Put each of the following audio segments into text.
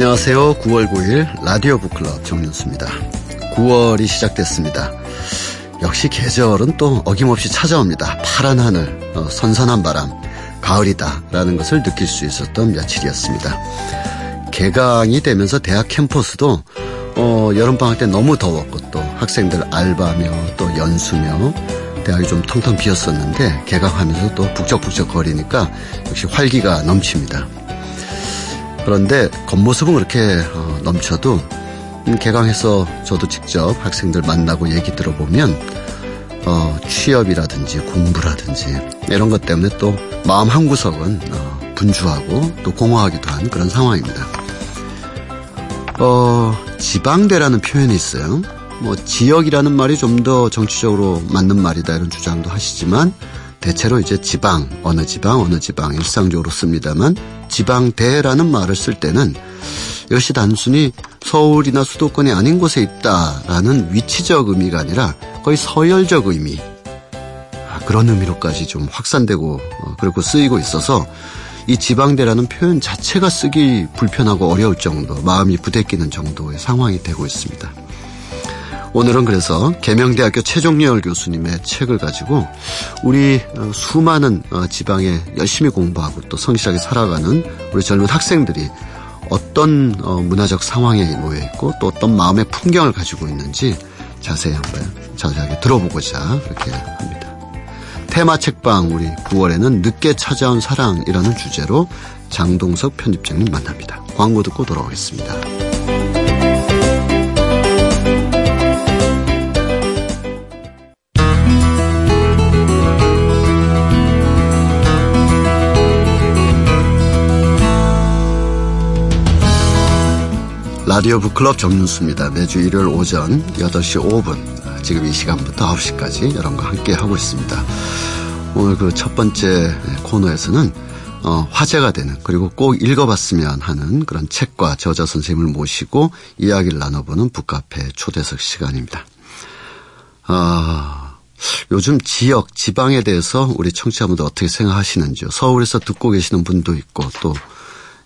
안녕하세요. 9월 9일 라디오 북클럽 정윤수입니다. 9월이 시작됐습니다. 역시 계절은 또 어김없이 찾아옵니다. 파란 하늘, 어, 선선한 바람, 가을이다라는 것을 느낄 수 있었던 며칠이었습니다. 개강이 되면서 대학 캠퍼스도 어, 여름방학 때 너무 더웠고 또 학생들 알바며 또 연수며 대학이 좀 텅텅 비었었는데 개강하면서 또 북적북적 거리니까 역시 활기가 넘칩니다. 그런데 겉모습은 그렇게 어, 넘쳐도 음, 개강해서 저도 직접 학생들 만나고 얘기 들어보면 어, 취업이라든지 공부라든지 이런 것 때문에 또 마음 한 구석은 어, 분주하고 또 공허하기도 한 그런 상황입니다. 어, 지방대라는 표현이 있어요. 뭐 지역이라는 말이 좀 더 정치적으로 맞는 말이다 이런 주장도 하시지만 대체로 이제 지방, 어느 지방, 어느 지방 일상적으로 씁니다만 지방대라는 말을 쓸 때는 이것이 단순히 서울이나 수도권이 아닌 곳에 있다라는 위치적 의미가 아니라 거의 서열적 의미 아, 그런 의미로까지 좀 확산되고 어, 그리고 쓰이고 있어서 이 지방대라는 표현 자체가 쓰기 불편하고 어려울 정도 마음이 부대끼는 정도의 상황이 되고 있습니다. 오늘은 그래서 계명대학교 최종열 교수님의 책을 가지고 우리 어, 수많은 어, 지방에 열심히 공부하고 또 성실하게 살아가는 우리 젊은 학생들이 어떤 어, 문화적 상황에 놓여 있고 또 어떤 마음의 풍경을 가지고 있는지 자세히 한번 자세하게 들어보고자 그렇게 합니다. 테마 책방 우리 9월에는 늦게 찾아온 사랑이라는 주제로 장동석 편집장님 만납니다. 광고 듣고 돌아오겠습니다. 라디오 북클럽 정윤수입니다. 매주 일요일 오전 8시 5분 지금 이 시간부터 9시까지 여러분과 함께 하고 있습니다. 오늘 그 첫 번째 코너에서는 어, 화제가 되는 그리고 꼭 읽어봤으면 하는 그런 책과 저자 선생님을 모시고 이야기를 나눠보는 북카페 초대석 시간입니다. 아, 요즘 지역, 지방에 대해서 우리 청취자분들 어떻게 생각하시는지요? 서울에서 듣고 계시는 분도 있고 또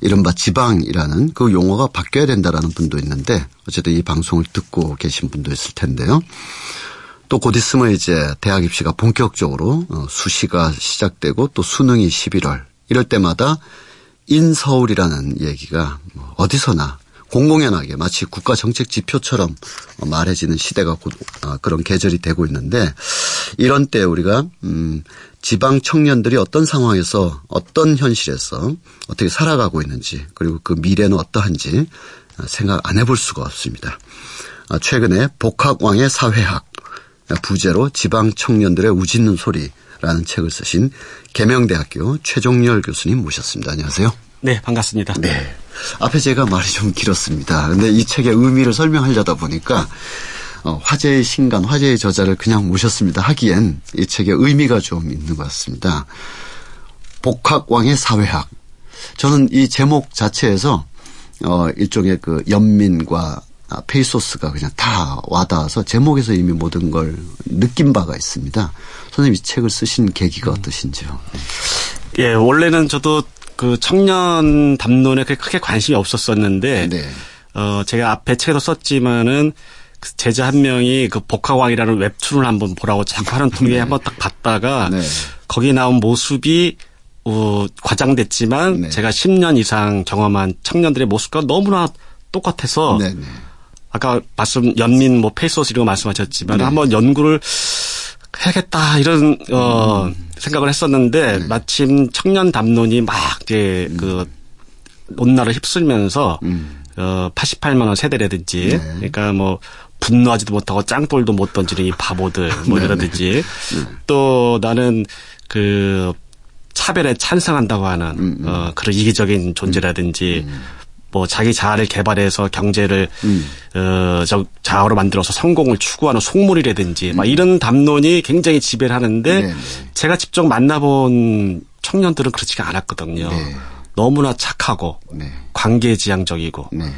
이른바 지방이라는 그 용어가 바뀌어야 된다라는 분도 있는데 어쨌든 이 방송을 듣고 계신 분도 있을 텐데요. 또 곧 있으면 이제 대학 입시가 본격적으로 어, 수시가 시작되고 또 수능이 11월 이럴 때마다 인서울이라는 얘기가 뭐 어디서나 공공연하게 마치 국가 정책 지표처럼 말해지는 시대가 곧 어, 그런 계절이 되고 있는데 이런 때 우리가 음 지방 청년들이 어떤 상황에서 어떤 현실에서 어떻게 살아가고 있는지 그리고 그 미래는 어떠한지 생각 안 해볼 수가 없습니다. 아, 최근에 복학왕의 사회학 부제로 지방 청년들의 우짖는 소리라는 책을 쓰신 계명대학교 최종열 교수님 모셨습니다. 안녕하세요. 네, 반갑습니다. 네. 앞에 제가 말이 좀 길었습니다. 근데 이 책의 의미를 설명하려다 보니까 어, 화제의 신간, 화제의 저자를 그냥 모셨습니다 하기엔 이 책의 의미가 좀 있는 것 같습니다. 복학왕의 사회학. 저는 이 제목 자체에서 어, 일종의 그 연민과 페이소스가 그냥 다 와닿아서 제목에서 이미 모든 걸 느낀 바가 있습니다. 선생님 이 책을 쓰신 계기가 음. 어떠신지요? 예, 원래는 저도 그 청년 담론에 크게 관심이 없었었는데, 네. 어, 제가 앞에 책에도 썼지만은 그 제자 한 명이 그 복학왕이라는 웹툰을 한번 보라고 하는 통에 네. 한번 딱 봤다가 네. 거기 나온 모습이 어, 과장됐지만 네. 제가 10년 이상 경험한 청년들의 모습과 너무나 똑같아서 네, 네. 아까 말씀 연민 뭐 페이소스 이런 거 말씀하셨지만 네. 한번 연구를 해야겠다 이런 어 음. 생각을 했었는데 네. 마침 청년 담론이 막 이제 음. 그 온나를 휩쓸면서 음. 어 88만 원 세대라든지 네. 그러니까 뭐 분노하지도 못하고 짱돌도 못 던지는 이 바보들 뭐. 네. 또 나는 그 차별에 찬성한다고 하는 음, 음. 어 그런 이기적인 존재라든지 음. 음. 뭐 자기 자아를 개발해서 경제를 음. 어저 자아로 만들어서 성공을 추구하는 속물이라든지 막 이런 담론이 굉장히 지배를 하는데 네, 네. 제가 직접 만나본 청년들은 그렇지가 않았거든요. 네. 너무나 착하고 네. 관계지향적이고 네.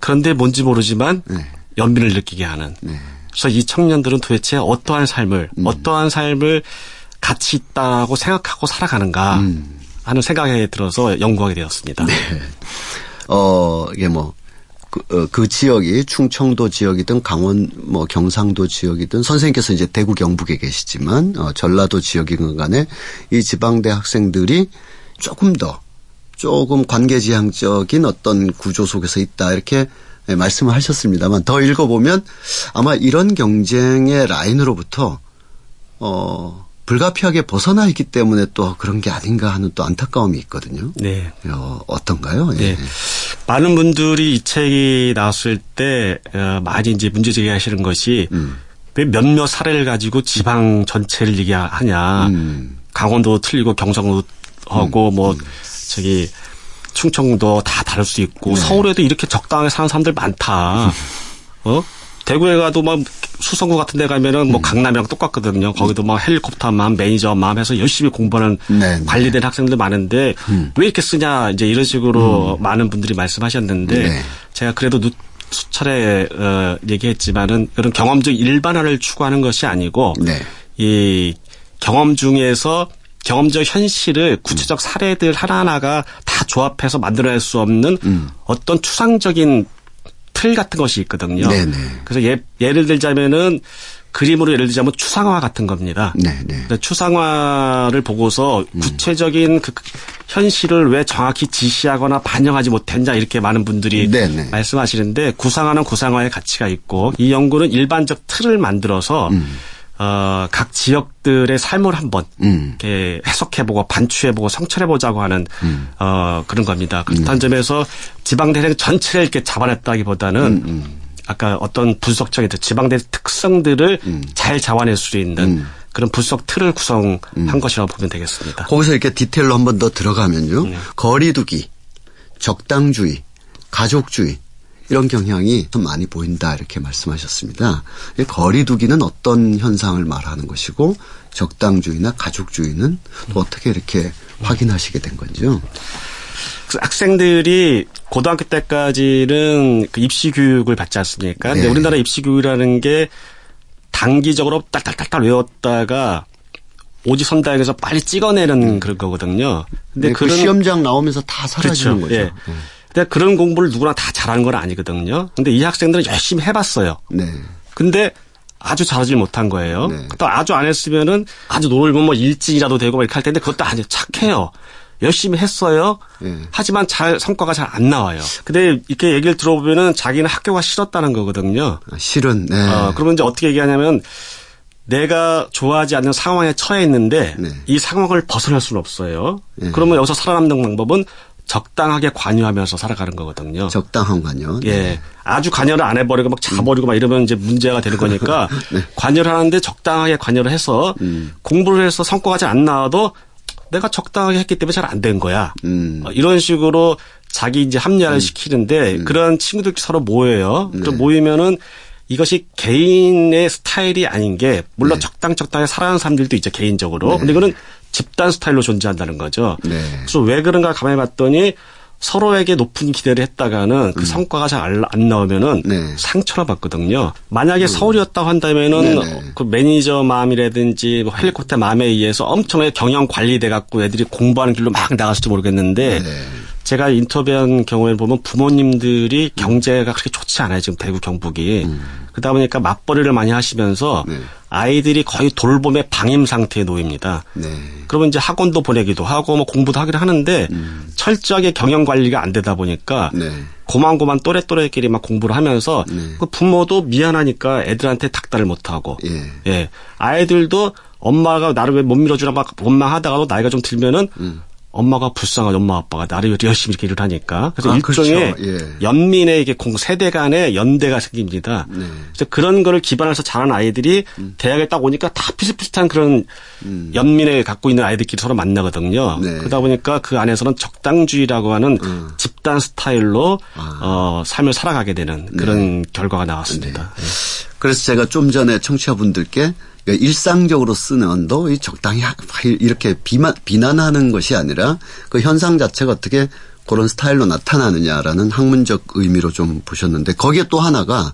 그런데 뭔지 모르지만 네. 연민을 느끼게 하는. 네. 그래서 이 청년들은 도대체 어떠한 삶을 음. 어떠한 삶을 가치 있다고 생각하고 살아가는가 음. 하는 생각에 들어서 연구하게 되었습니다. 네. 어, 이게 뭐, 그, 어, 그 지역이 충청도 지역이든 강원 뭐 경상도 지역이든 선생님께서 이제 대구 경북에 계시지만 어, 전라도 지역이든 간에 이 지방대 학생들이 조금 더 조금 관계지향적인 어떤 구조 속에서 있다 이렇게 네, 말씀을 하셨습니다만 더 읽어보면 아마 이런 경쟁의 라인으로부터 어 불가피하게 벗어나 있기 때문에 또 그런 게 아닌가 하는 또 안타까움이 있거든요. 네. 어, 어떤가요? 네. 예. 많은 분들이 이 책이 나왔을 때 어, 많이 이제 문제 제기하시는 것이 음. 왜 몇몇 사례를 가지고 지방 전체를 얘기하냐. 음. 강원도 틀리고 경상도 하고 음. 뭐 음. 저기 충청도 다 다를 수 있고 네. 서울에도 이렇게 적당하게 사는 사람들 많다. 어? 대구에 가도 막 수성구 같은 데 가면은 뭐 음. 강남이랑 똑같거든요. 거기도 막 헬리콥터만 매니저만 해서 열심히 공부하는 네, 네. 관리된 학생들 많은데 음. 왜 이렇게 쓰냐 이제 이런 식으로 음. 많은 분들이 말씀하셨는데 네. 제가 그래도 누, 수차례 어, 얘기했지만은 그런 경험적 일반화를 추구하는 것이 아니고 네. 이 경험 중에서 경험적 현실을 구체적 사례들 하나하나가 다 조합해서 만들어낼 수 없는 음. 어떤 추상적인 틀 같은 것이 있거든요. 네네. 그래서 예, 예를 들자면은 그림으로 예를 들자면 추상화 같은 겁니다. 네네. 추상화를 보고서 음. 구체적인 그 현실을 왜 정확히 지시하거나 반영하지 못했냐 이렇게 많은 분들이 네네. 말씀하시는데 구상화는 구상화의 가치가 있고 이 연구는 일반적 틀을 만들어서 음. 어, 각 지역들의 삶을 한번 음. 이렇게 해석해보고 반추해보고 성찰해보자고 하는 음. 어, 그런 겁니다. 그렇다는 음. 점에서 지방대생 전체를 이렇게 잡아냈다기보다는 음, 음. 아까 어떤 분석적인 지방대 특성들을 음. 잘 잡아낼 수 있는 그런 분석 틀을 구성한 것이라고 보면 되겠습니다. 거기서 이렇게 디테일로 한 번 더 들어가면요. 네. 거리두기, 적당주의, 가족주의 이런 경향이 좀 많이 보인다 이렇게 말씀하셨습니다. 거리두기는 어떤 현상을 말하는 것이고 적당주의나 가족주의는 또 어떻게 이렇게 확인하시게 된 건지요? 그 학생들이 고등학교 때까지는 그 입시 교육을 받지 않습니까? 네. 근데 우리나라 입시 교육이라는 게 단기적으로 딸딸딸딸 외웠다가 오지 선다에서 빨리 찍어내는 음. 그런 거거든요. 근데 네, 그 그런 시험장 나오면서 다 사라지는 그렇죠. 거죠. 예. 네. 근데 그런 공부를 누구나 다 잘하는 건 아니거든요. 근데 이 학생들은 열심히 해봤어요. 네. 근데 아주 잘하지 못한 거예요. 네. 또 아주 안 했으면은 아주 놀면 뭐 일진이라도 되고 이렇게 할 텐데 그것도 아니에요. 착해요. 열심히 했어요. 네. 하지만 잘 성과가 잘 안 나와요. 근데 이렇게 얘기를 들어보면은 자기는 학교가 싫었다는 거거든요. 아, 싫은. 네. 어, 그러면 이제 어떻게 얘기하냐면 내가 좋아하지 않는 상황에 처해 있는데 네. 이 상황을 벗어날 수는 없어요. 네. 그러면 여기서 살아남는 방법은 적당하게 관여하면서 살아가는 거거든요. 적당한 관여. 네. 예. 아주 관여를 안 해버리고 막 자버리고 음. 막 이러면 이제 문제가 되는 거니까 네. 관여를 하는데 적당하게 관여를 해서 음. 공부를 해서 성과가 잘 안 나와도 내가 적당하게 했기 때문에 잘 안 된 거야. 음. 어, 이런 식으로 자기 이제 합리화를 음. 시키는데 음. 그런 친구들끼리 서로 모여요. 네. 그럼 모이면은 이것이 개인의 스타일이 아닌 게 물론 네. 적당 적당히 살아가는 사람들도 있죠 개인적으로. 네. 근데 이거는 집단 스타일로 존재한다는 거죠. 네. 그래서 왜 그런가 가만히 봤더니 서로에게 높은 기대를 했다가는 그 음. 성과가 잘 안 나오면은 네. 상처를 받거든요. 만약에 음. 서울이었다고 한다면은 네네. 그 매니저 마음이라든지 뭐 헬리콥터 마음에 의해서 엄청나게 경영 관리돼 갖고 애들이 공부하는 길로 막 나갔을지 모르겠는데 네 제가 인터뷰한 경우에 보면 부모님들이 경제가 그렇게 좋지 않아요. 지금 대구 경북이. 음. 그러다 보니까 맞벌이를 많이 하시면서 네. 아이들이 거의 돌봄의 방임 상태에 놓입니다. 네. 그러면 이제 학원도 보내기도 하고 뭐 공부도 하기도 하는데 음. 철저하게 경영 관리가 안 되다 보니까 네. 고만고만 또래또래끼리 막 공부를 하면서 네. 그 부모도 미안하니까 애들한테 닥달을 못 하고 예. 예. 아이들도 엄마가 나를 왜 못 밀어주나 막 원망하다가도 나이가 좀 들면은 음. 엄마가 불쌍한 엄마 아빠가 나를 열심히 이렇게 일을 하니까 그래서 아, 일종의 그렇죠. 예. 연민의 이게 공 세대 간의 연대가 생깁니다. 네. 그래서 그런 거를 기반해서 자란 아이들이 음. 대학에 딱 오니까 다 비슷비슷한 그런 음. 연민을 갖고 있는 아이들끼리 서로 만나거든요. 네. 그러다 보니까 그 안에서는 적당주의라고 하는 음. 집 단 스타일로 아. 어, 삶을 살아가게 되는 그런 네. 결과가 나왔습니다. 네. 그래서 제가 좀 전에 청취자분들께 일상적으로 쓰는 언도 적당히 이렇게 비만, 비난하는 것이 아니라 그 현상 자체가 어떻게 그런 스타일로 나타나느냐라는 학문적 의미로 좀 보셨는데 거기에 또 하나가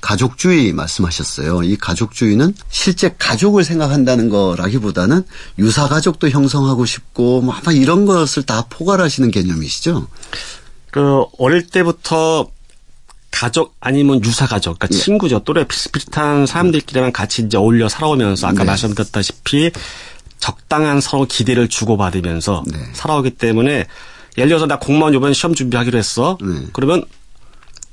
가족주의 말씀하셨어요. 이 가족주의는 실제 가족을 생각한다는 거라기보다는 유사 가족도 형성하고 싶고 뭐 아마 이런 것을 다 포괄하시는 개념이시죠. 그 어릴 때부터 가족 아니면 유사 가족, 그러니까 예. 친구죠. 또래 비슷비슷한 사람들끼리만 같이 이제 어울려 살아오면서 아까 네. 말씀드렸다시피 적당한 서로 기대를 주고받으면서 네. 살아오기 때문에 예를 들어서 나 공무원 이번 시험 준비하기로 했어. 네. 그러면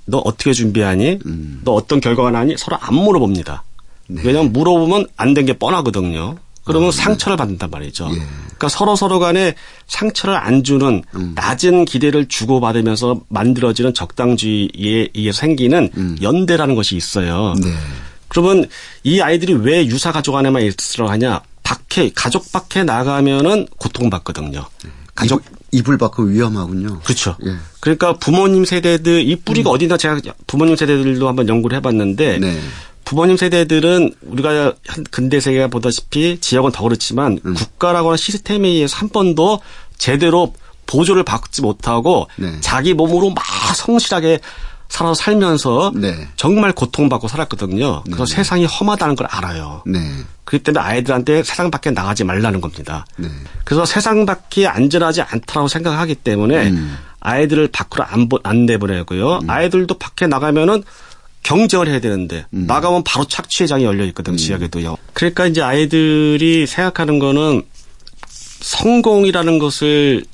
너 어떻게 준비하니? 음. 너 어떤 결과가 나니? 서로 안 물어봅니다. 네. 왜냐하면 물어보면 안 된 게 뻔하거든요. 그러면 어, 상처를 받는단 말이죠. 예. 그러니까 서로 서로 간에 상처를 안 주는 음. 낮은 기대를 주고 받으면서 만들어지는 적당주의에 의해서 생기는 음. 연대라는 것이 있어요. 네. 그러면 이 아이들이 왜 유사 가족 안에만 있으려 하냐? 밖에 가족 밖에 나가면은 고통받거든요. 네. 가족 이불, 밖은 위험하군요. 그렇죠. 예. 그러니까 부모님 세대들 이 뿌리가 음. 어디나 제가 부모님 세대들도 한번 연구를 해봤는데 네. 부모님 세대들은 우리가 근대 세계가 보다시피 지역은 더 그렇지만 음. 국가라거나 시스템에 의해서 한 번도 제대로 보조를 받지 못하고 네. 자기 몸으로 막 성실하게 살아서 살면서 네. 정말 고통받고 살았거든요. 그래서 네. 세상이 험하다는 걸 알아요. 네. 그렇기 때문에 아이들한테 세상 밖에 나가지 말라는 겁니다. 네. 그래서 세상 밖이 안전하지 않다고 생각하기 때문에 음. 아이들을 밖으로 안, 안 내보내고요. 음. 아이들도 밖에 나가면은 경쟁을 해야 되는데 음. 나가면 바로 착취의 장이 열려 있거든요. 음. 지역에도요. 그러니까 이제 아이들이 생각하는 거는 성공이라는 것을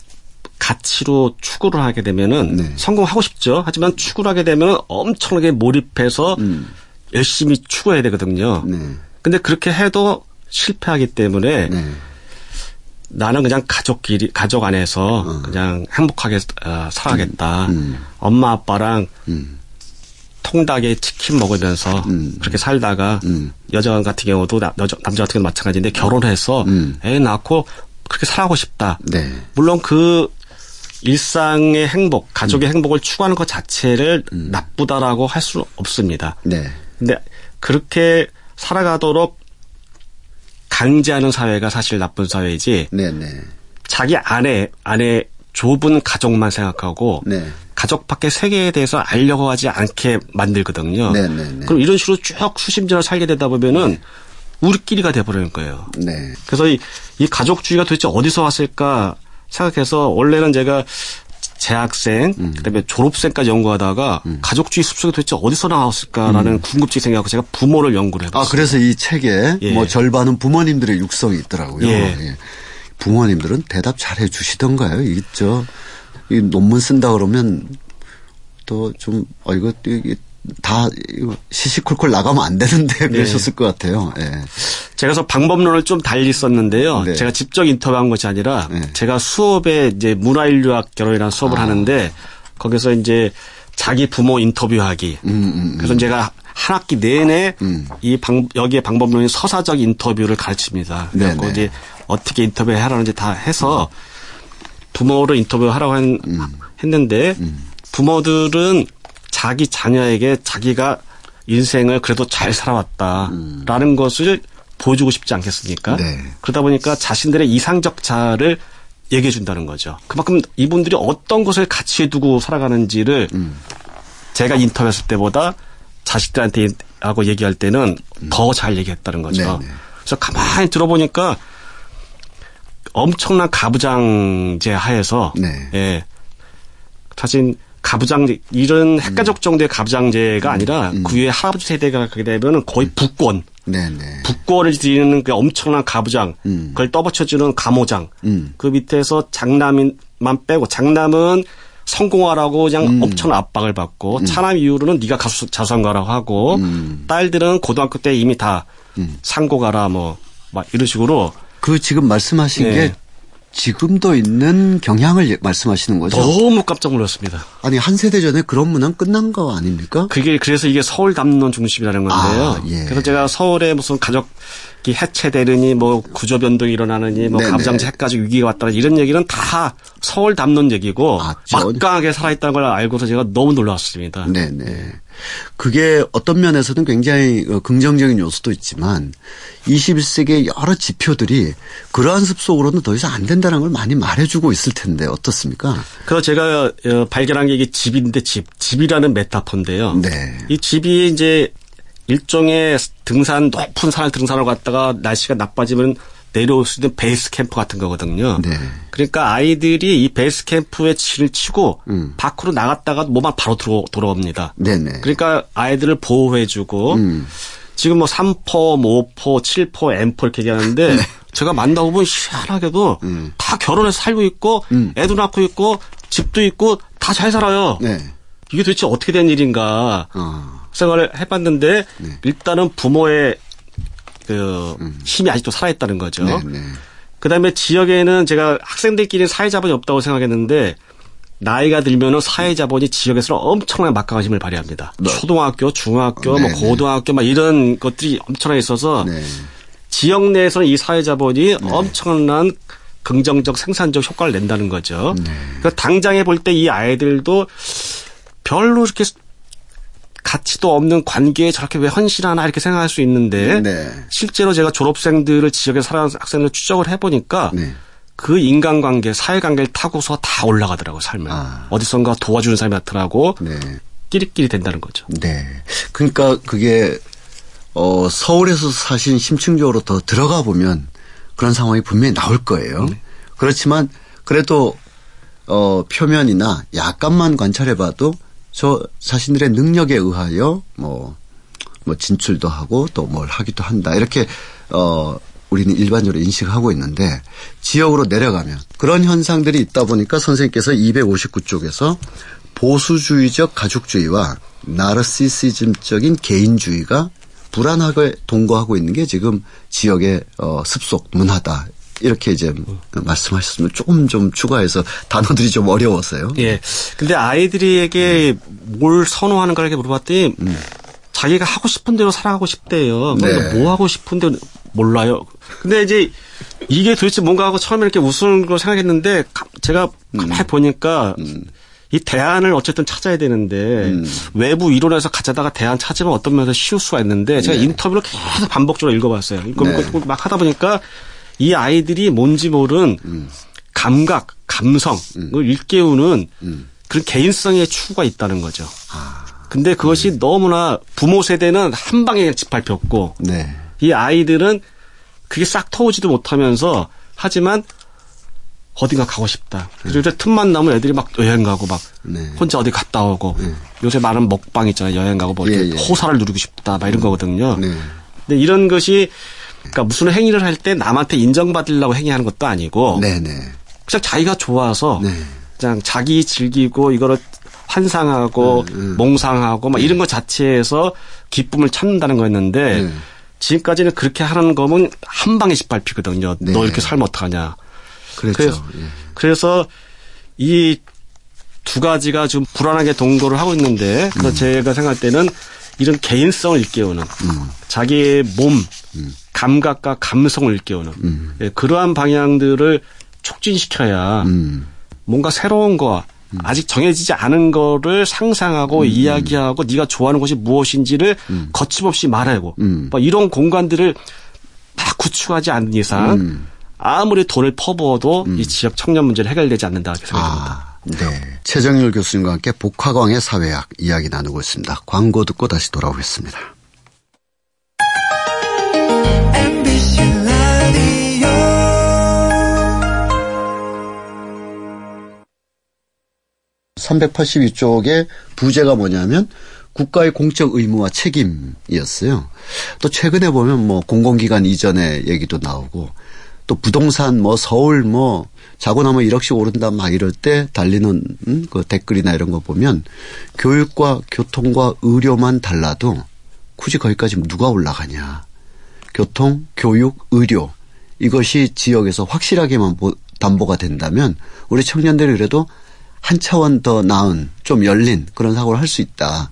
가치로 추구를 하게 되면은 네. 성공하고 싶죠. 하지만 추구를 하게 되면 엄청나게 몰입해서 음. 열심히 추구해야 되거든요. 네. 근데 그렇게 해도 실패하기 때문에 네. 나는 그냥 가족끼리 가족 안에서 어. 그냥 행복하게 어, 살아야겠다. 음. 음. 엄마 아빠랑 음. 통닭에 치킨 먹으면서 음. 그렇게 살다가 음. 여자 같은 경우도 나, 여자, 남자 같은 경우도 마찬가지인데 결혼해서 음. 애 낳고 그렇게 살아가고 싶다. 네. 물론 그 일상의 행복, 가족의 음. 행복을 추구하는 것 자체를 음. 나쁘다라고 할 수는 없습니다. 네. 근데 그렇게 살아가도록 강제하는 사회가 사실 나쁜 사회이지. 네네. 네. 자기 안에 안에 좁은 가족만 생각하고 네. 가족 밖의 세계에 대해서 알려고 하지 않게 만들거든요. 네네네. 네, 네. 그럼 이런 식으로 쭉 수십 년을 살게 되다 보면은 네. 우리끼리가 돼버리는 거예요. 네. 그래서 이, 이 가족주의가 도대체 어디서 왔을까 생각해서 원래는 제가 재학생, 음. 그다음에 졸업생까지 연구하다가 음. 가족주의 숲속에 도대체 어디서 나왔을까라는 음. 궁금증이 생겨서 제가 부모를 연구를 해봤어요. 아 그래서 이 책에 예. 뭐 절반은 부모님들의 육성이 있더라고요. 예. 예. 부모님들은 대답 잘 해주시던가요? 있죠. 이 논문 쓴다 그러면 또 좀, 어, 이거, 이게 다 시시콜콜 나가면 안 되는데 네. 그러셨을 것 같아요. 예. 제가 그래서 방법론을 좀 달리 썼는데요. 네. 제가 직접 인터뷰한 것이 아니라 네. 제가 수업에 이제 문화인류학 결혼이라는 수업을 아. 하는데 거기서 이제 자기 부모 인터뷰하기. 음, 음, 음. 그래서 제가 한 학기 내내 음. 이 방, 여기에 방법론이 서사적 인터뷰를 가르칩니다. 그래서. 이제 어떻게 인터뷰 하라는지 다 해서 부모를 인터뷰하라고 한, 음. 했는데 음. 부모들은 자기 자녀에게 자기가 인생을 그래도 잘 살아왔다라는 음. 것을 보여주고 싶지 않겠습니까? 네. 그러다 보니까 자신들의 이상적 자를 얘기해 준다는 거죠. 그만큼 이분들이 어떤 것을 가치에 두고 살아가는지를 음. 제가 인터뷰했을 때보다 자식들한테 하고 얘기할 때는 음. 더잘 얘기했다는 거죠. 네네. 네. 그래서 가만히 들어보니까 엄청난 가부장제 하에서 네. 예. 사실 가부장 이런 핵가족 정도의 가부장제가 아니라 음. 그 위에 할아버지 세대가 가게 되면 거의 북권. 네네. 북권을 지르는 그 엄청난 가부장, 음. 그걸 떠받쳐주는 가모장, 음. 그 밑에서 장남만 빼고 장남은 성공하라고 그냥 음. 엄청난 압박을 받고 음. 차남 이후로는 네가 가수 자수한가라고 하고 음. 딸들은 고등학교 때 이미 다 상고 가라 뭐 막 이런 식으로 그 지금 말씀하신 네. 게 지금도 있는 경향을 말씀하시는 거죠? 너무 깜짝 놀랐습니다. 아니 한 세대 전에 그런 문화는 끝난 거 아닙니까? 그게 그래서 이게 서울 담론 중심이라는 건데요. 아, 예. 그래서 제가 서울에 무슨 가족 해체되느니 뭐 구조 변동이 일어나느니 뭐 가부장제 핵가족 위기가 왔다 이런 얘기는 다 서울 담론 얘기고 아, 막강하게 살아있다는 걸 알고서 제가 너무 놀랐습니다. 네네. 그게 어떤 면에서는 굉장히 어, 긍정적인 요소도 있지만 21세기의 여러 지표들이 그러한 습속으로는 더 이상 안 된다는 걸 많이 말해주고 있을 텐데 어떻습니까? 그래서 제가 어, 발견한 게 이게 집인데 집, 집이라는 메타포인데요. 네. 이 집이 이제 일종의 등산 높은 산을 등산하러 갔다가 날씨가 나빠지면 내려올 수 있는 베이스 캠프 같은 거거든요. 네. 그러니까 아이들이 이 베이스 캠프에 진을 치고 음. 밖으로 나갔다가 몸만 바로 들어 돌아옵니다. 네네. 그러니까 아이들을 보호해주고 음. 지금 뭐 3포, 뭐 5포, 7포, M4 이렇게 얘기하는데 네. 제가 만나고 보면 희한하게도 음. 다 결혼해서 살고 있고 음. 애도 낳고 있고 집도 있고 다 잘 살아요. 네. 이게 도대체 어떻게 된 일인가 어. 생각을 해봤는데 네. 일단은 부모의 그 음. 힘이 아직도 살아있다는 거죠. 네, 네. 그다음에 지역에는 제가 학생들끼리 사회자본이 없다고 생각했는데 나이가 들면은 사회자본이 지역에서 엄청난 막강한 힘을 발휘합니다. 네. 초등학교, 중학교, 뭐 네, 네. 고등학교 막 이런 것들이 엄청나게 있어서 네. 지역 내에서는 이 사회자본이 네. 엄청난 긍정적 생산적 효과를 낸다는 거죠. 네. 그러니까 당장에 볼 때 이 아이들도 별로 이렇게 가치도 없는 관계에 저렇게 왜 헌신하나 이렇게 생각할 수 있는데 네. 실제로 제가 졸업생들을 지역에 살아가는 학생들 추적을 해보니까 네. 그 인간관계, 사회관계를 타고서 다 올라가더라고 삶을. 아. 어디선가 도와주는 사람이 나타나고 네. 끼리끼리 된다는 거죠. 네. 그러니까 그게 어 서울에서 사실 심층적으로 더 들어가 보면 그런 상황이 분명히 나올 거예요. 네. 그렇지만 그래도 어 표면이나 약간만 관찰해봐도 저 자신들의 능력에 의하여 뭐, 뭐 진출도 하고 또 뭘 하기도 한다. 이렇게, 어, 우리는 일반적으로 인식하고 있는데 지역으로 내려가면 그런 현상들이 있다 보니까 선생님께서 259쪽에서 보수주의적 가족주의와 나르시시즘적인 개인주의가 불안하게 동거하고 있는 게 지금 지역의 어, 습속 문화다. 이렇게 이제 말씀하셨으면 조금 좀 추가해서 단어들이 좀 어려웠어요. 예. 근데 아이들에게 음. 뭘 선호하는가 이렇게 물어봤더니 음. 자기가 하고 싶은 대로 살아가고 싶대요. 그러니까 네. 뭐 하고 싶은데 몰라요. 근데 이제 이게 도대체 뭔가 하고 처음에 이렇게 우스운 걸 생각했는데 제가 가만히 음. 보니까 음. 이 대안을 어쨌든 찾아야 되는데 음. 외부 이론에서 가져다가 대안 찾으면 어떤 면에서 쉬울 수가 있는데 제가 네. 인터뷰를 계속 반복적으로 읽어봤어요. 이거 네. 막 하다 보니까 이 아이들이 뭔지 모른 음. 감각, 감성을 음. 일깨우는 음. 그런 개인성의 추구가 있다는 거죠. 아. 근데 그것이 음. 너무나 부모 세대는 한 방에 짓밟혔고 네. 이 아이들은 그게 싹 터오지도 못하면서 하지만 어딘가 가고 싶다. 그리고 네. 틈만 나면 애들이 막 여행 가고 막 네. 혼자 어디 갔다 오고 네. 요새 많은 먹방 있잖아요. 여행 가고 뭐 이렇게 예, 예. 호사를 누리고 싶다 막 이런 음. 거거든요. 네. 근데 이런 것이 그러니까 무슨 행위를 할 때 남한테 인정받으려고 행위하는 것도 아니고 네네. 그냥 자기가 좋아서 네. 그냥 자기 즐기고 이거를 환상하고 음, 음. 몽상하고 막 네. 이런 것 자체에서 기쁨을 찾는다는 거였는데 네. 지금까지는 그렇게 하는 거면 한 방에 짓밟히거든요. 네. 너 이렇게 살면 어떡하냐. 그렇죠. 그래서, 예. 그래서 이 두 가지가 좀 불안하게 동거를 하고 있는데 음. 제가 생각할 때는 이런 개인성을 일깨우는 음. 자기의 몸, 음. 감각과 감성을 일깨우는 음. 예, 그러한 방향들을 촉진시켜야 음. 뭔가 새로운 거 음. 아직 정해지지 않은 거를 상상하고 음. 이야기하고 네가 좋아하는 것이 무엇인지를 음. 거침없이 말하고 뭐 이런 공간들을 막 구축하지 않는 이상 아무리 돈을 퍼부어도 이 지역 청년 문제를 해결되지 않는다 이렇게 생각합니다. 아. 네. 최정일 교수님과 함께 복화광의 사회학 이야기 나누고 있습니다. 광고 듣고 다시 돌아오겠습니다. 382쪽의 부제가 뭐냐면 국가의 공적 의무와 책임이었어요. 또 최근에 보면 뭐 공공기관 이전의 얘기도 나오고 또 부동산 뭐 서울 뭐 자고 나면 1억씩 오른다 막 이럴 때 달리는 음, 그 댓글이나 이런 거 보면 교육과 교통과 의료만 달라도 굳이 거기까지 누가 올라가냐. 교통, 교육, 의료 이것이 지역에서 확실하게만 담보가 된다면 우리 청년들이 그래도 한 차원 더 나은 좀 열린 그런 사고를 할 수 있다.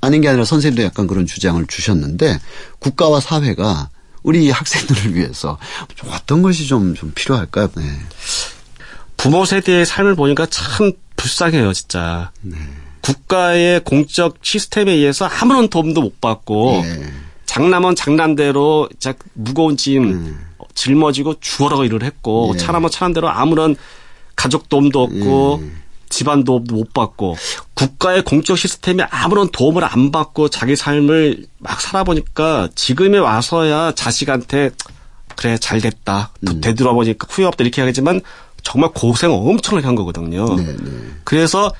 아닌 게 아니라 선생님도 약간 그런 주장을 주셨는데 국가와 사회가 우리 학생들을 위해서 좀 어떤 것이 좀, 좀 필요할까요? 네. 부모 세대의 삶을 보니까 참 불쌍해요, 진짜. 네. 국가의 공적 시스템에 의해서 아무런 도움도 못 받고 네. 장남은 장난대로 무거운 짐 음. 짊어지고 주워라고 일을 했고 네. 차남은 차남대로 아무런 가족 도움도 없고 음. 집안 도움도 못 받고 국가의 공적 시스템에 아무런 도움을 안 받고 자기 삶을 막 살아보니까 지금에 와서야 자식한테 그래 잘 됐다 음. 되돌아보니까 후회 없다 이렇게 하겠지만 정말 고생 엄청나게 한 거거든요. 네, 네. 그래서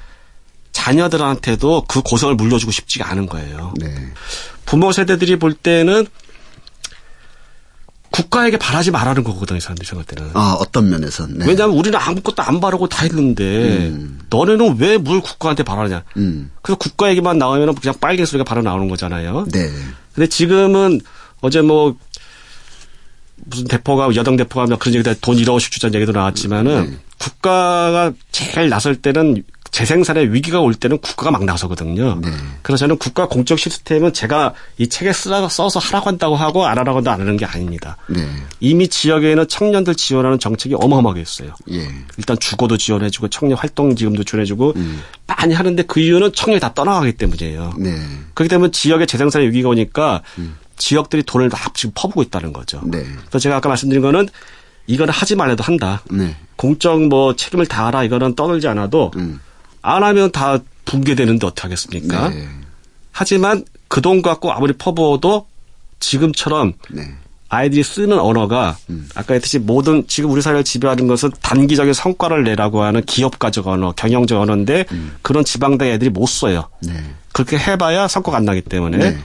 자녀들한테도 그 고생을 물려주고 싶지가 않은 거예요. 네. 부모 세대들이 볼 때는 국가에게 바라지 말라는 거거든요, 사람들이 생각할 때는. 아, 어떤 면에서. 네. 왜냐하면 우리는 아무것도 안 바르고 다 했는데, 음. 너네는 왜뭘 국가한테 바라냐. 음. 그래서 국가 얘기만 나오면 그냥 빨개 소리가 바로 나오는 거잖아요. 네. 근데 지금은 어제 뭐, 무슨 대포가, 여당 대포가 막 그런 얘기다 돈 1억씩 주자는 얘기도 나왔지만은, 네. 국가가 제일 나설 때는 재생산의 위기가 올 때는 국가가 막 나서거든요. 네. 그래서 저는 국가 공적 시스템은 제가 이 책에 쓰라 써서 하라고 한다고 하고 안 하라고 한다고 안 하는 게 아닙니다. 네. 이미 지역에는 청년들 지원하는 정책이 어마어마하게 있어요. 예. 일단 주거도 지원해주고 청년 활동 지금도 지원해주고 음. 많이 하는데 그 이유는 청년이 다 떠나가기 때문이에요. 네. 그렇기 때문에 지역의 재생산의 위기가 오니까 음. 지역들이 돈을 막 지금 퍼부고 있다는 거죠. 네. 그래서 제가 아까 말씀드린 거는 이거는 하지 말래도 한다. 네. 공적 뭐 책임을 다하라 이거는 떠들지 않아도 음. 안 하면 다 붕괴되는데 어떡하겠습니까? 네. 하지만 그 돈 갖고 아무리 퍼부어도 지금처럼 네. 아이들이 쓰는 언어가 음. 아까 했듯이 모든 지금 우리 사회를 지배하는 것은 단기적인 성과를 내라고 하는 기업가적 언어, 경영적 언어인데 음. 그런 지방대 애들이 못 써요. 네. 그렇게 해봐야 성과가 안 나기 때문에 네.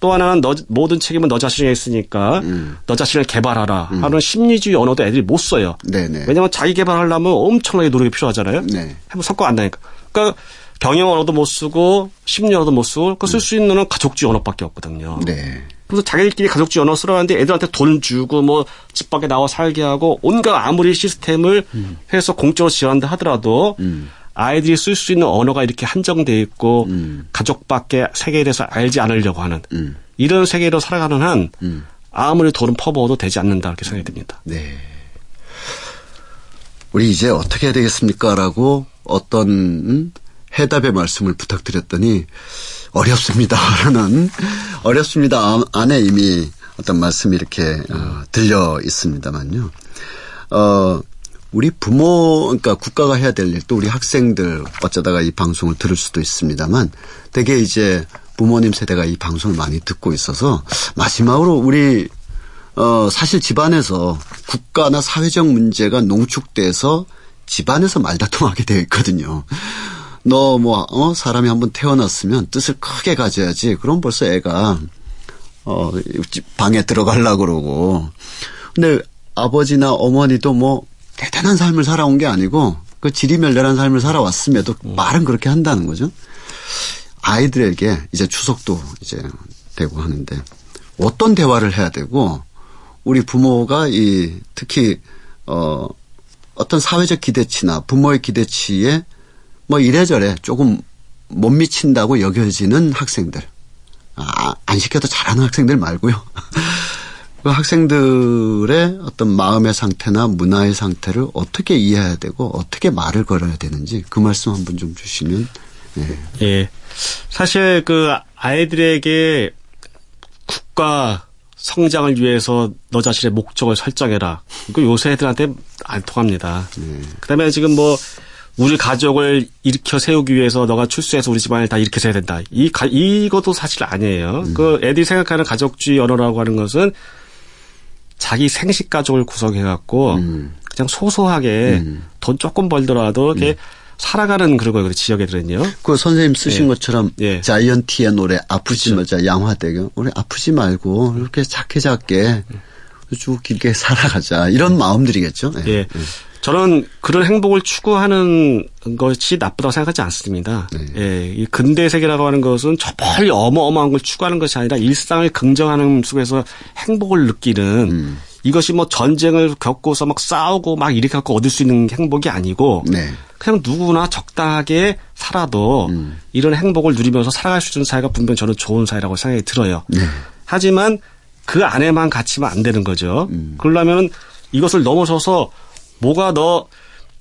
또 하나는 너, 모든 책임은 너 자신에 있으니까 음. 너 자신을 개발하라 음. 하는 심리주의 언어도 애들이 못 써요. 네네. 왜냐하면 자기 개발하려면 엄청나게 노력이 필요하잖아요. 네. 해보 성과 안 나니까. 그러니까 경영 언어도 못 쓰고 심리 언어도 못 쓰고 그 쓸 수 있는 건 가족주의 언어밖에 없거든요. 네. 그래서 자기들끼리 가족주의 언어 쓰라는데 애들한테 돈 주고 뭐 집 밖에 나와 살게 하고 온갖 아무리 시스템을 음. 해서 공적으로 지원한다 하더라도 음. 아이들이 쓸 수 있는 언어가 이렇게 한정돼 있고 음. 가족밖에 세계에 대해서 알지 않으려고 하는 음. 이런 세계로 살아가는 한 음. 아무리 돈은 퍼부어도 되지 않는다 이렇게 생각이 듭니다. 네. 우리 이제 어떻게 해야 되겠습니까?라고 어떤 음? 해답의 말씀을 부탁드렸더니 어렵습니다라는 어렵습니다 안에 이미 어떤 말씀이 이렇게 어, 들려 있습니다만요. 어 우리 부모, 그러니까 국가가 해야 될 일, 또 우리 학생들 어쩌다가 이 방송을 들을 수도 있습니다만 되게 이제 부모님 세대가 이 방송을 많이 듣고 있어서 마지막으로 우리 어 사실 집안에서 국가나 사회적 문제가 농축돼서 집안에서 말다툼하게 되어 있거든요. 너 뭐 어 사람이 한번 태어났으면 뜻을 크게 가져야지. 그럼 벌써 애가 어 방에 들어갈라 그러고. 근데 아버지나 어머니도 뭐 대단한 삶을 살아온 게 아니고 그 지리멸렬한 삶을 살아왔음에도 음. 말은 그렇게 한다는 거죠. 아이들에게 이제 추석도 이제 되고 하는데 어떤 대화를 해야 되고 우리 부모가 이 특히 어 어떤 사회적 기대치나 부모의 기대치에 뭐 이래저래 조금 못 미친다고 여겨지는 학생들 아, 안 시켜도 잘하는 학생들 말고요. 그 학생들의 어떤 마음의 상태나 문화의 상태를 어떻게 이해해야 되고 어떻게 말을 걸어야 되는지 그 말씀 한번 좀 주시면. 예. 예. 사실 그 아이들에게 국가 성장을 위해서 너 자신의 목적을 설정해라. 이거 요새 애들한테 안 통합니다. 네. 그다음에 지금 뭐 우리 가족을 일으켜 세우기 위해서 너가 출세해서 우리 집안을 다 일으켜 세야 된다. 이 가, 이것도 사실 아니에요. 음. 그 애들이 생각하는 가족주의 언어라고 하는 것은 자기 생식 가족을 구성해 갖고 음. 그냥 소소하게 음. 돈 조금 벌더라도 이렇게 음. 살아가는 그런 거예요. 지역애들은요. 그 선생님 쓰신 예. 것처럼 예. 자이언티의 노래 아프지 그렇죠. 말자 양화대교 우리 아프지 말고 이렇게 작게 작게 쭉 길게 살아가자 이런 마음들이겠죠. 예. 예. 저는 그런 행복을 추구하는 것이 나쁘다고 생각하지 않습니다. 네. 예, 이 근대 세계라고 하는 것은 저 멀리 어마어마한 걸 추구하는 것이 아니라 일상을 긍정하는 속에서 행복을 느끼는 음. 이것이 뭐 전쟁을 겪고서 막 싸우고 막 이렇게 갖고 얻을 수 있는 행복이 아니고 네. 그냥 누구나 적당하게 살아도 음. 이런 행복을 누리면서 살아갈 수 있는 사회가 분명 저는 좋은 사회라고 생각이 들어요. 네. 하지만 그 안에만 갇히면 안 되는 거죠. 음. 그러려면 이것을 넘어서서 뭐가 더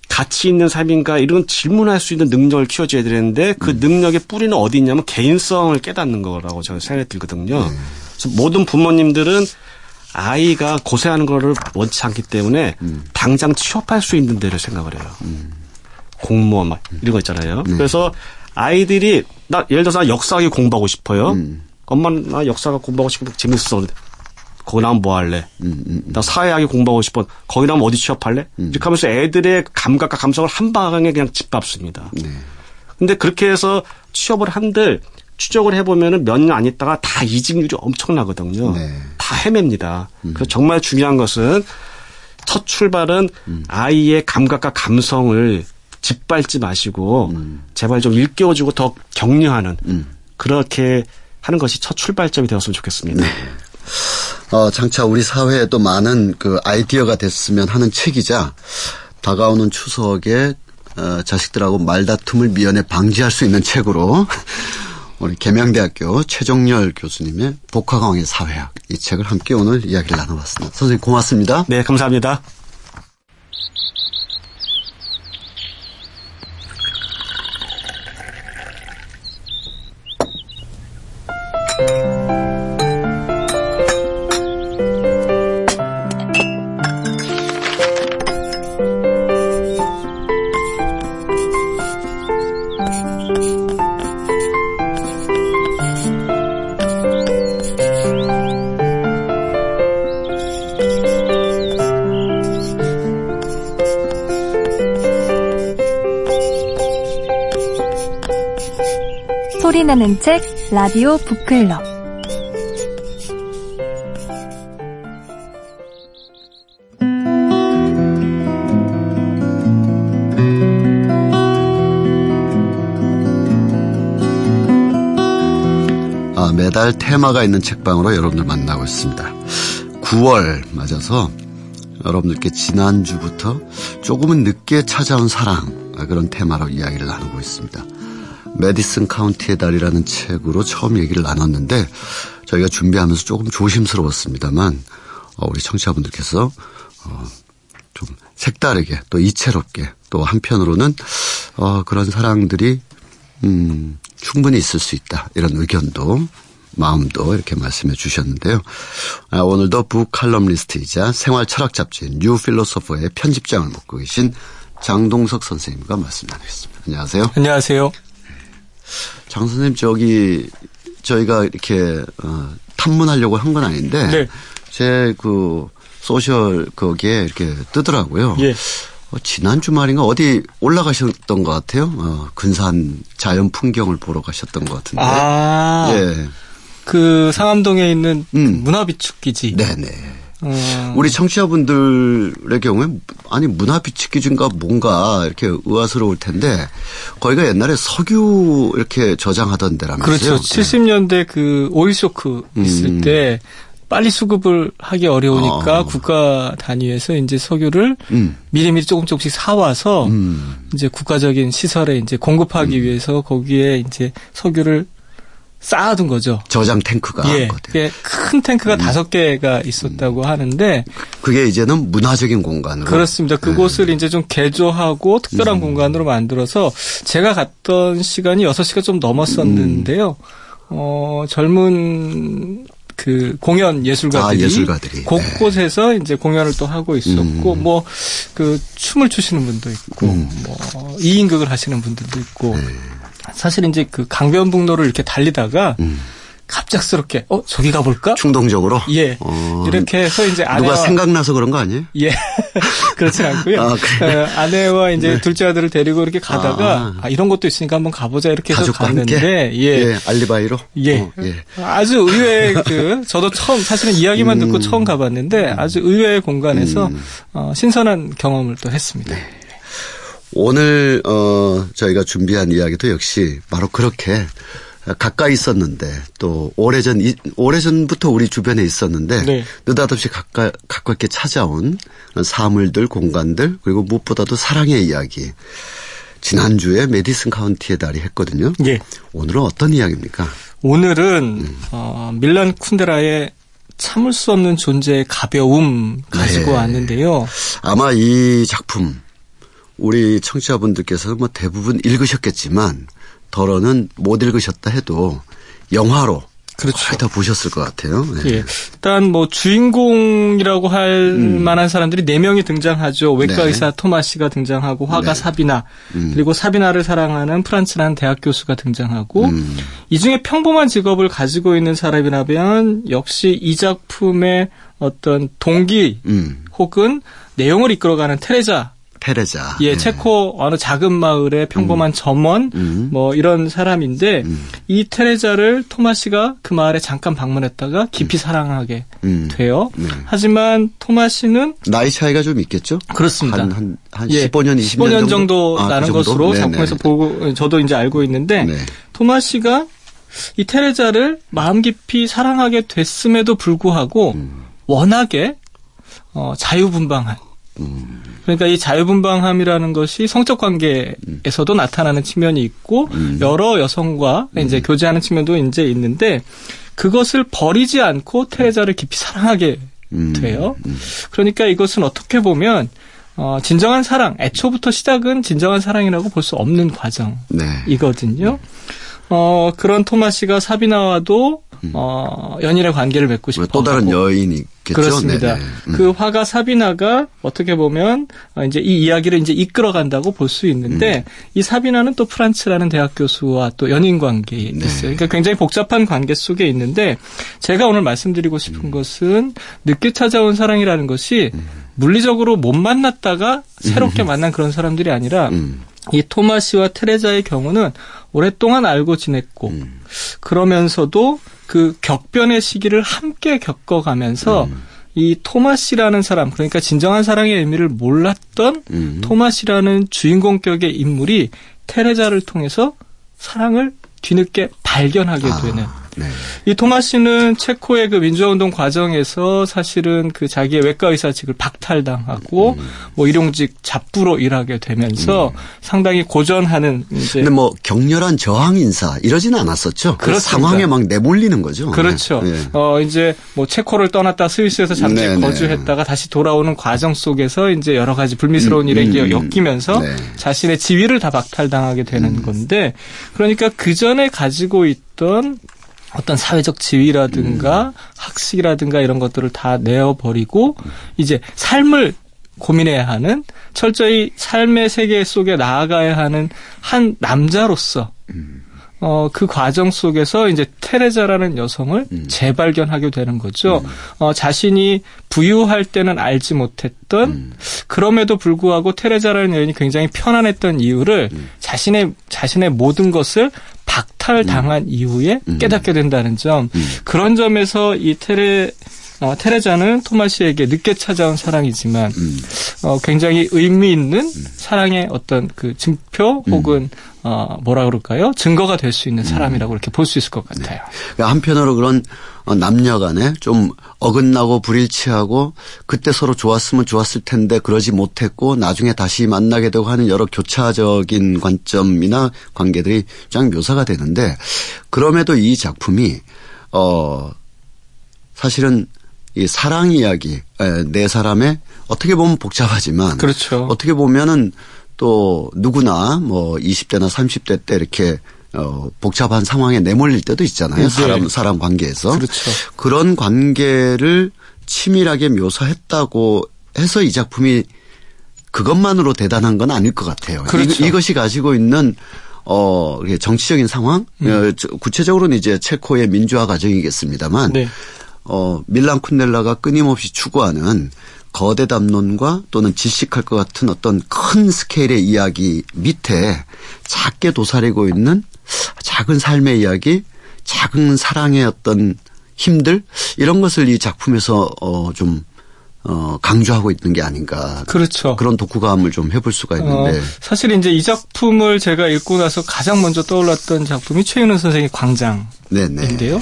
가치 있는 삶인가 이런 질문할 수 있는 능력을 키워줘야 되는데 그 음. 능력의 뿌리는 어디 있냐면 개인성을 깨닫는 거라고 저는 생각이 들거든요. 음. 그래서 모든 부모님들은 아이가 고생하는 거를 원치 않기 때문에 음. 당장 취업할 수 있는 데를 생각을 해요. 음. 공무원 막 이런 거 있잖아요. 네. 그래서 아이들이 나 예를 들어서 역사학이 공부하고 싶어요. 음. 엄마 나 역사가 공부하고 싶고 재밌어. 거기 나면 뭐 할래? 음, 음, 음. 나 사회학이 공부하고 싶어. 거기 나면 어디 취업할래? 음. 이렇게 하면서 애들의 감각과 감성을 한 방에 그냥 짓밟습니다. 네. 근데 그렇게 해서 취업을 한들 추적을 해보면은 몇년 안 있다가 다 이직률이 엄청나거든요. 네. 다 헤맵니다. 음. 그래서 정말 중요한 것은 첫 출발은 음. 아이의 감각과 감성을 짓밟지 마시고 음. 제발 좀 일깨워주고 더 격려하는 음. 그렇게 하는 것이 첫 출발점이 되었으면 좋겠습니다. 네. 어, 장차 우리 사회에 도 많은 그 아이디어가 됐으면 하는 책이자 다가오는 추석에 어, 자식들하고 말다툼을 미연에 방지할 수 있는 책으로 우리 계명대학교 최종열 교수님의 복화강의 사회학 이 책을 함께 오늘 이야기를 나눠봤습니다. 선생님 고맙습니다. 네, 감사합니다. 책 라디오 북클럽 아, 매달 테마가 있는 책방으로 여러분들 만나고 있습니다. 9월 맞아서 여러분들께 지난주부터 조금은 늦게 찾아온 사랑 그런 테마로 이야기를 나누고 있습니다. 메디슨 카운티의 다리라는 책으로 처음 얘기를 나눴는데 저희가 준비하면서 조금 조심스러웠습니다만 어, 우리 청취자분들께서 어, 좀 색다르게 또 이채롭게 또 한편으로는 어, 그런 사랑들이 음, 충분히 있을 수 있다 이런 의견도 마음도 이렇게 말씀해 주셨는데요. 아, 오늘도 북칼럼리스트이자 생활 철학 잡지 New Philosopher의 편집장을 맡고 계신 장동석 선생님과 말씀 나누겠습니다. 안녕하세요. 안녕하세요. 장 선생님 저기 저희가 이렇게 어, 탐문하려고 한 건 아닌데 네. 제그 소셜 거기에 이렇게 뜨더라고요. 예. 어, 지난 주말인가 어디 올라가셨던 것 같아요. 어, 근산 자연 풍경을 보러 가셨던 것 같은데. 아. 예. 그 상암동에 있는 음. 문화비축 기지. 네네. 어. 우리 청취자분들의 경우에 아니 문화 비축 기준가 뭔가 이렇게 의아스러울 텐데 거기가 옛날에 석유 이렇게 저장하던 데라면서요. 그렇죠. 70년대 그 오일 쇼크 있을 음. 때 빨리 수급을 하기 어려우니까 어. 국가 단위에서 이제 석유를 음. 미리미리 조금 조금씩 사와서 음. 이제 국가적인 시설에 이제 공급하기 음. 위해서 거기에 이제 석유를 쌓아둔 거죠. 저장 탱크가. 예. 큰 탱크가 음. 다섯 음. 개가 있었다고 음. 하는데. 그게 이제는 문화적인 공간으로. 그렇습니다. 그곳을 네. 이제 좀 개조하고 특별한 음. 공간으로 만들어서 제가 갔던 시간이 6시가 좀 넘었었는데요. 음. 어, 젊은 그 공연 예술가들이, 아, 예술가들이. 곳곳에서 네. 이제 공연을 또 하고 있었고 음. 뭐그 춤을 추시는 분도 있고 음. 뭐 2인극을 하시는 분들도 있고 네. 사실 이제 그 강변북로를 이렇게 달리다가 음. 갑작스럽게 어 저기 가볼까? 충동적으로. 예. 어. 이렇게 해서 이제 아내와 누가 생각나서 그런 거 아니에요? 예. 그렇진 않고요. 아, 그래. 어, 아내와 이제 네. 둘째 아들을 데리고 이렇게 가다가 아. 아, 이런 것도 있으니까 한번 가보자 이렇게 해서 갔는데? 예. 예. 알리바이로. 예. 어, 예. 아주 의외의 그 저도 처음 사실은 이야기만 음. 듣고 처음 가봤는데 아주 의외의 공간에서 음. 어, 신선한 경험을 또 했습니다. 네. 오늘 어 저희가 준비한 이야기도 역시 바로 그렇게 가까이 있었는데 또 오래전 오래전부터 우리 주변에 있었는데 네. 느닷없이 가까 가깝게 찾아온 사물들 공간들 그리고 무엇보다도 사랑의 이야기 지난주에 메디슨 카운티의 달이 했거든요. 예. 오늘은 어떤 이야기입니까? 오늘은 음. 어, 밀란 쿤데라의 참을 수 없는 존재의 가벼움 가지고 네. 왔는데요. 아마 이 작품 우리 청취자분들께서 뭐 대부분 읽으셨겠지만 덜어는 못 읽으셨다 해도 영화로 그렇죠. 거의 다 보셨을 것 같아요. 네. 예. 일단 뭐 주인공이라고 할 음. 만한 사람들이 네 명이 등장하죠. 외과 네. 의사 토마시가 등장하고 화가 네. 사비나 음. 그리고 사비나를 사랑하는 프란츠라는 대학 교수가 등장하고 음. 이 중에 평범한 직업을 가지고 있는 사람이라면 역시 이 작품의 어떤 동기 음. 혹은 내용을 이끌어가는 테레자 테레자. 예, 네. 체코 어느 작은 마을의 평범한 음. 점원 음. 뭐 이런 사람인데 음. 이 테레자를 토마시가 그 마을에 잠깐 방문했다가 깊이 음. 사랑하게 음. 돼요. 네. 하지만 토마시는 나이 차이가 좀 있겠죠? 그렇습니다. 한, 한, 한 예, 15년, 20년 15년 정도, 정도 아, 그 나는 그 것으로 네네. 작품에서 보고 저도 이제 알고 있는데 네. 토마시가 이 테레자를 마음 깊이 사랑하게 됐음에도 불구하고 음. 워낙에 어, 자유분방한 음. 그러니까 이 자유분방함이라는 것이 성적 관계에서도 음. 나타나는 측면이 있고 음. 여러 여성과 음. 이제 교제하는 측면도 이제 있는데 그것을 버리지 않고 테레자를 깊이 사랑하게 음. 돼요. 음. 그러니까 이것은 어떻게 보면 어, 진정한 사랑, 애초부터 시작은 진정한 사랑이라고 볼 수 없는 과정이거든요. 네. 어, 그런 토마시가 사비나와도 음. 어, 연인의 관계를 맺고 싶어. 또 다른 여인이 그렇습니다. 음. 그 화가 사비나가 어떻게 보면 어, 이제 이 이야기를 이제 이끌어 간다고 볼 수 있는데 음. 이 사비나는 또 프란츠라는 대학 교수와 또 연인 관계에 네. 있어요. 그러니까 굉장히 복잡한 관계 속에 있는데 제가 오늘 말씀드리고 싶은 음. 것은 늦게 찾아온 사랑이라는 것이 음. 물리적으로 못 만났다가 새롭게 음. 만난 그런 사람들이 아니라 이 토마시와 테레자의 경우는 오랫동안 알고 지냈고 음. 그러면서도 그 격변의 시기를 함께 겪어가면서 음. 이 토마시라는 사람 그러니까 진정한 사랑의 의미를 몰랐던 음. 토마시라는 주인공격의 인물이 테레자를 통해서 사랑을 뒤늦게 발견하게 아. 되는 네. 이 토마시는 체코의 그 민주화운동 과정에서 사실은 그 자기의 외과 의사직을 박탈당하고 음. 뭐 일용직 잡부로 일하게 되면서 음. 상당히 고전하는 이제 근데 뭐 격렬한 저항 인사 이러지는 않았었죠. 그 상황에 막 내몰리는 거죠. 그렇죠. 네. 네. 어 이제 뭐 체코를 떠났다 스위스에서 잠시 네, 네. 거주했다가 다시 돌아오는 과정 속에서 이제 여러 가지 불미스러운 음, 일에 음, 음. 엮이면서 네. 자신의 지위를 다 박탈당하게 되는 음. 건데 그러니까 그 전에 가지고 있던 어떤 사회적 지위라든가 음. 학식이라든가 이런 것들을 다 내어버리고 이제 삶을 고민해야 하는 철저히 삶의 세계 속에 나아가야 하는 한 남자로서 음. 어, 그 과정 속에서 이제 테레자라는 여성을 음. 재발견하게 되는 거죠. 음. 어, 자신이 부유할 때는 알지 못했던 음. 그럼에도 불구하고 테레자라는 여인이 굉장히 편안했던 이유를 음. 자신의 자신의 모든 것을 박탈당한 음. 이후에 음. 깨닫게 된다는 점 음. 그런 점에서 이 테레 어, 테레자는 토마시에게 늦게 찾아온 사랑이지만 음. 어, 굉장히 의미 있는 음. 사랑의 어떤 그 증표 혹은 어, 뭐라 그럴까요? 증거가 될 수 있는 사람이라고 이렇게 볼 수 있을 것 같아요. 네. 그러니까 한편으로 그런 어, 남녀 간에 좀 어긋나고 불일치하고 그때 서로 좋았으면 좋았을 텐데 그러지 못했고 나중에 다시 만나게 되고 하는 여러 교차적인 관점이나 관계들이 쫙 묘사가 되는데 그럼에도 이 작품이 어 사실은 이 사랑 이야기 네 사람의 어떻게 보면 복잡하지만 그렇죠. 어떻게 보면은 또 누구나 뭐 20대나 30대 때 이렇게 어, 복잡한 상황에 내몰릴 때도 있잖아요. 네. 사람, 사람 관계에서. 그렇죠. 그런 관계를 치밀하게 묘사했다고 해서 이 작품이 그것만으로 대단한 건 아닐 것 같아요. 그렇죠. 이, 것이 가지고 있는 어, 정치적인 상황, 음. 어, 구체적으로는 이제 체코의 민주화 과정이겠습니다만, 네. 어, 밀란 쿤넬라가 끊임없이 추구하는 거대 담론과 또는 질식할 것 같은 어떤 큰 스케일의 이야기 밑에 작게 도사리고 있는 작은 삶의 이야기, 작은 사랑의 어떤 힘들 이런 것을 이 작품에서 어좀 어, 강조하고 있는 게 아닌가. 그렇죠. 그런 독후감을 좀 해볼 수가 있는데. 어, 사실 이제 이 작품을 제가 읽고 나서 가장 먼저 떠올랐던 작품이 최윤은 선생의 광장인데요. 네네.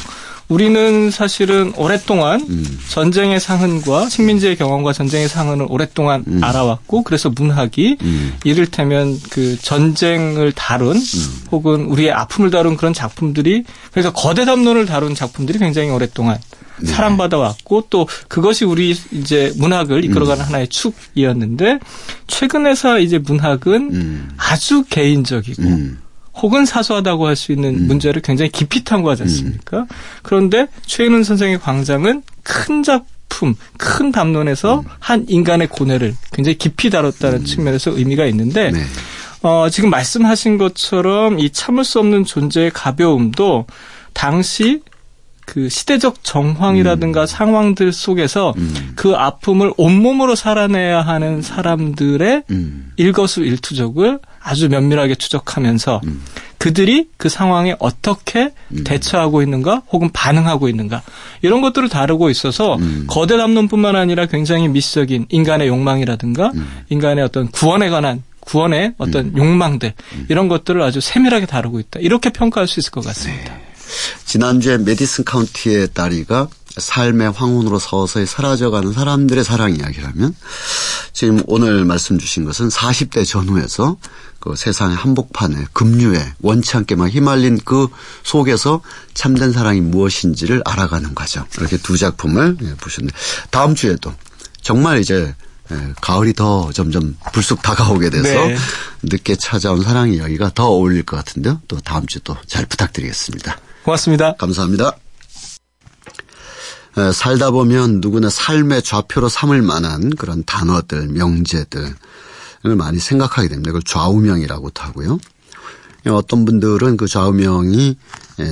우리는 사실은 오랫동안 음. 전쟁의 상흔과 식민지의 경험과 전쟁의 상흔을 오랫동안 음. 알아왔고 그래서 문학이 음. 이를테면 그 전쟁을 다룬 음. 혹은 우리의 아픔을 다룬 그런 작품들이 그래서 거대 담론을 다룬 작품들이 굉장히 오랫동안 네. 사랑받아 왔고 또 그것이 우리 이제 문학을 이끌어가는 음. 하나의 축이었는데 최근에서 이제 문학은 음. 아주 개인적이고 혹은 사소하다고 할 수 있는 음. 문제를 굉장히 깊이 탐구하지 않습니까? 음. 그런데 최인훈 선생의 광장은 큰 작품, 큰 담론에서 음. 한 인간의 고뇌를 굉장히 깊이 다뤘다는 음. 측면에서 의미가 있는데 네. 어, 지금 말씀하신 것처럼 이 참을 수 없는 존재의 가벼움도 당시 그 시대적 정황이라든가 음. 상황들 속에서 음. 그 아픔을 온몸으로 살아내야 하는 사람들의 음. 일거수일투족을 아주 면밀하게 추적하면서 음. 그들이 그 상황에 어떻게 음. 대처하고 있는가 혹은 반응하고 있는가 이런 것들을 다루고 있어서 음. 거대 담론뿐만 아니라 굉장히 미적인 인간의 욕망이라든가 인간의 어떤 구원에 관한 구원의 어떤 욕망들 이런 것들을 아주 세밀하게 다루고 있다 이렇게 평가할 수 있을 것 같습니다. 네. 지난주에 메디슨 카운티의 딸이가 삶의 황혼으로 서서히 사라져가는 사람들의 사랑 이야기라면 지금 오늘 말씀 주신 것은 40대 전후에서 그 세상의 한복판에 급류에 원치 않게 막 휘말린 그 속에서 참된 사랑이 무엇인지를 알아가는 과정. 이렇게 두 작품을 예, 보셨는데 다음 주에도 정말 이제 예, 가을이 더 점점 불쑥 다가오게 돼서 네. 늦게 찾아온 사랑 이야기가 더 어울릴 것 같은데요. 또 다음 주 또 잘 부탁드리겠습니다. 고맙습니다. 감사합니다. 살다 보면 누구나 삶의 좌표로 삼을 만한 그런 단어들, 명제들을 많이 생각하게 됩니다. 그걸 좌우명이라고도 하고요. 어떤 분들은 그 좌우명이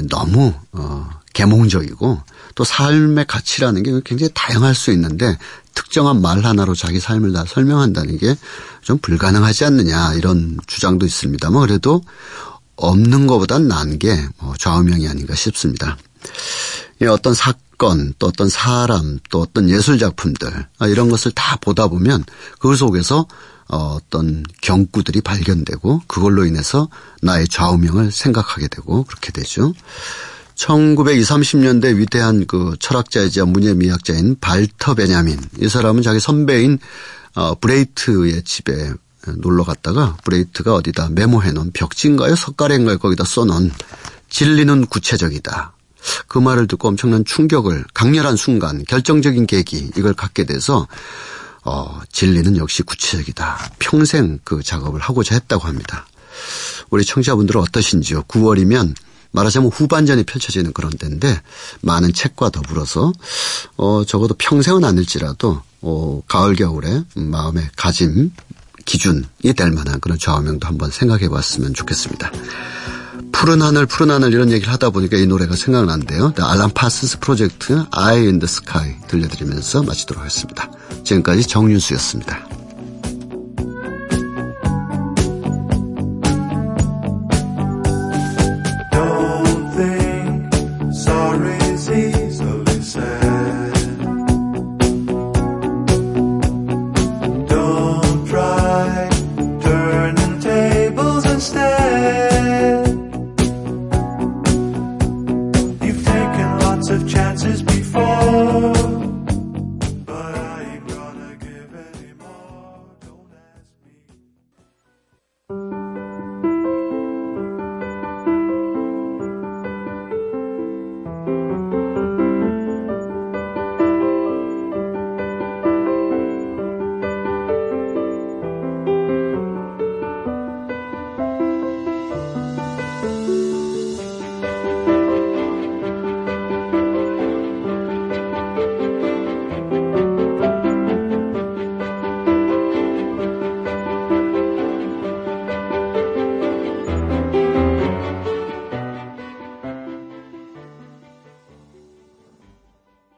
너무 어, 계몽적이고 또 삶의 가치라는 게 굉장히 다양할 수 있는데 특정한 말 하나로 자기 삶을 다 설명한다는 게 좀 불가능하지 않느냐 이런 주장도 있습니다만 그래도 없는 것보단 나은 게뭐 좌우명이 아닌가 싶습니다. 어떤 사건, 또 어떤 사람, 또 어떤 예술 작품들 아, 이런 것을 다 보다 보면 그 속에서 어, 어떤 경구들이 발견되고 그걸로 인해서 나의 좌우명을 생각하게 되고 그렇게 되죠. 1920, 30년대 위대한 그 철학자이자 문예미학자인 발터 베냐민. 이 사람은 자기 선배인 어, 브레히트의 집에 놀러 갔다가 브레히트가 어디다 메모해 놓은 벽지인가요? 서까래인가요? 거기다 써 놓은 진리는 구체적이다. 그 말을 듣고 엄청난 충격을 강렬한 순간 결정적인 계기 이걸 갖게 돼서 어, 진리는 역시 구체적이다. 평생 그 작업을 하고자 했다고 합니다. 우리 청취자분들은 어떠신지요? 9월이면 말하자면 후반전이 펼쳐지는 그런 때인데 많은 책과 더불어서 어 적어도 평생은 아닐지라도 어 가을 겨울에 마음의 가짐 기준이 될 만한 그런 좌우명도 한번 생각해 봤으면 좋겠습니다. 푸른 하늘 푸른 하늘 이런 얘기를 하다 보니까 이 노래가 생각나는데요. 알람 파스스 프로젝트 Eye in the Sky 들려드리면서 마치도록 하겠습니다. 지금까지 정윤수였습니다.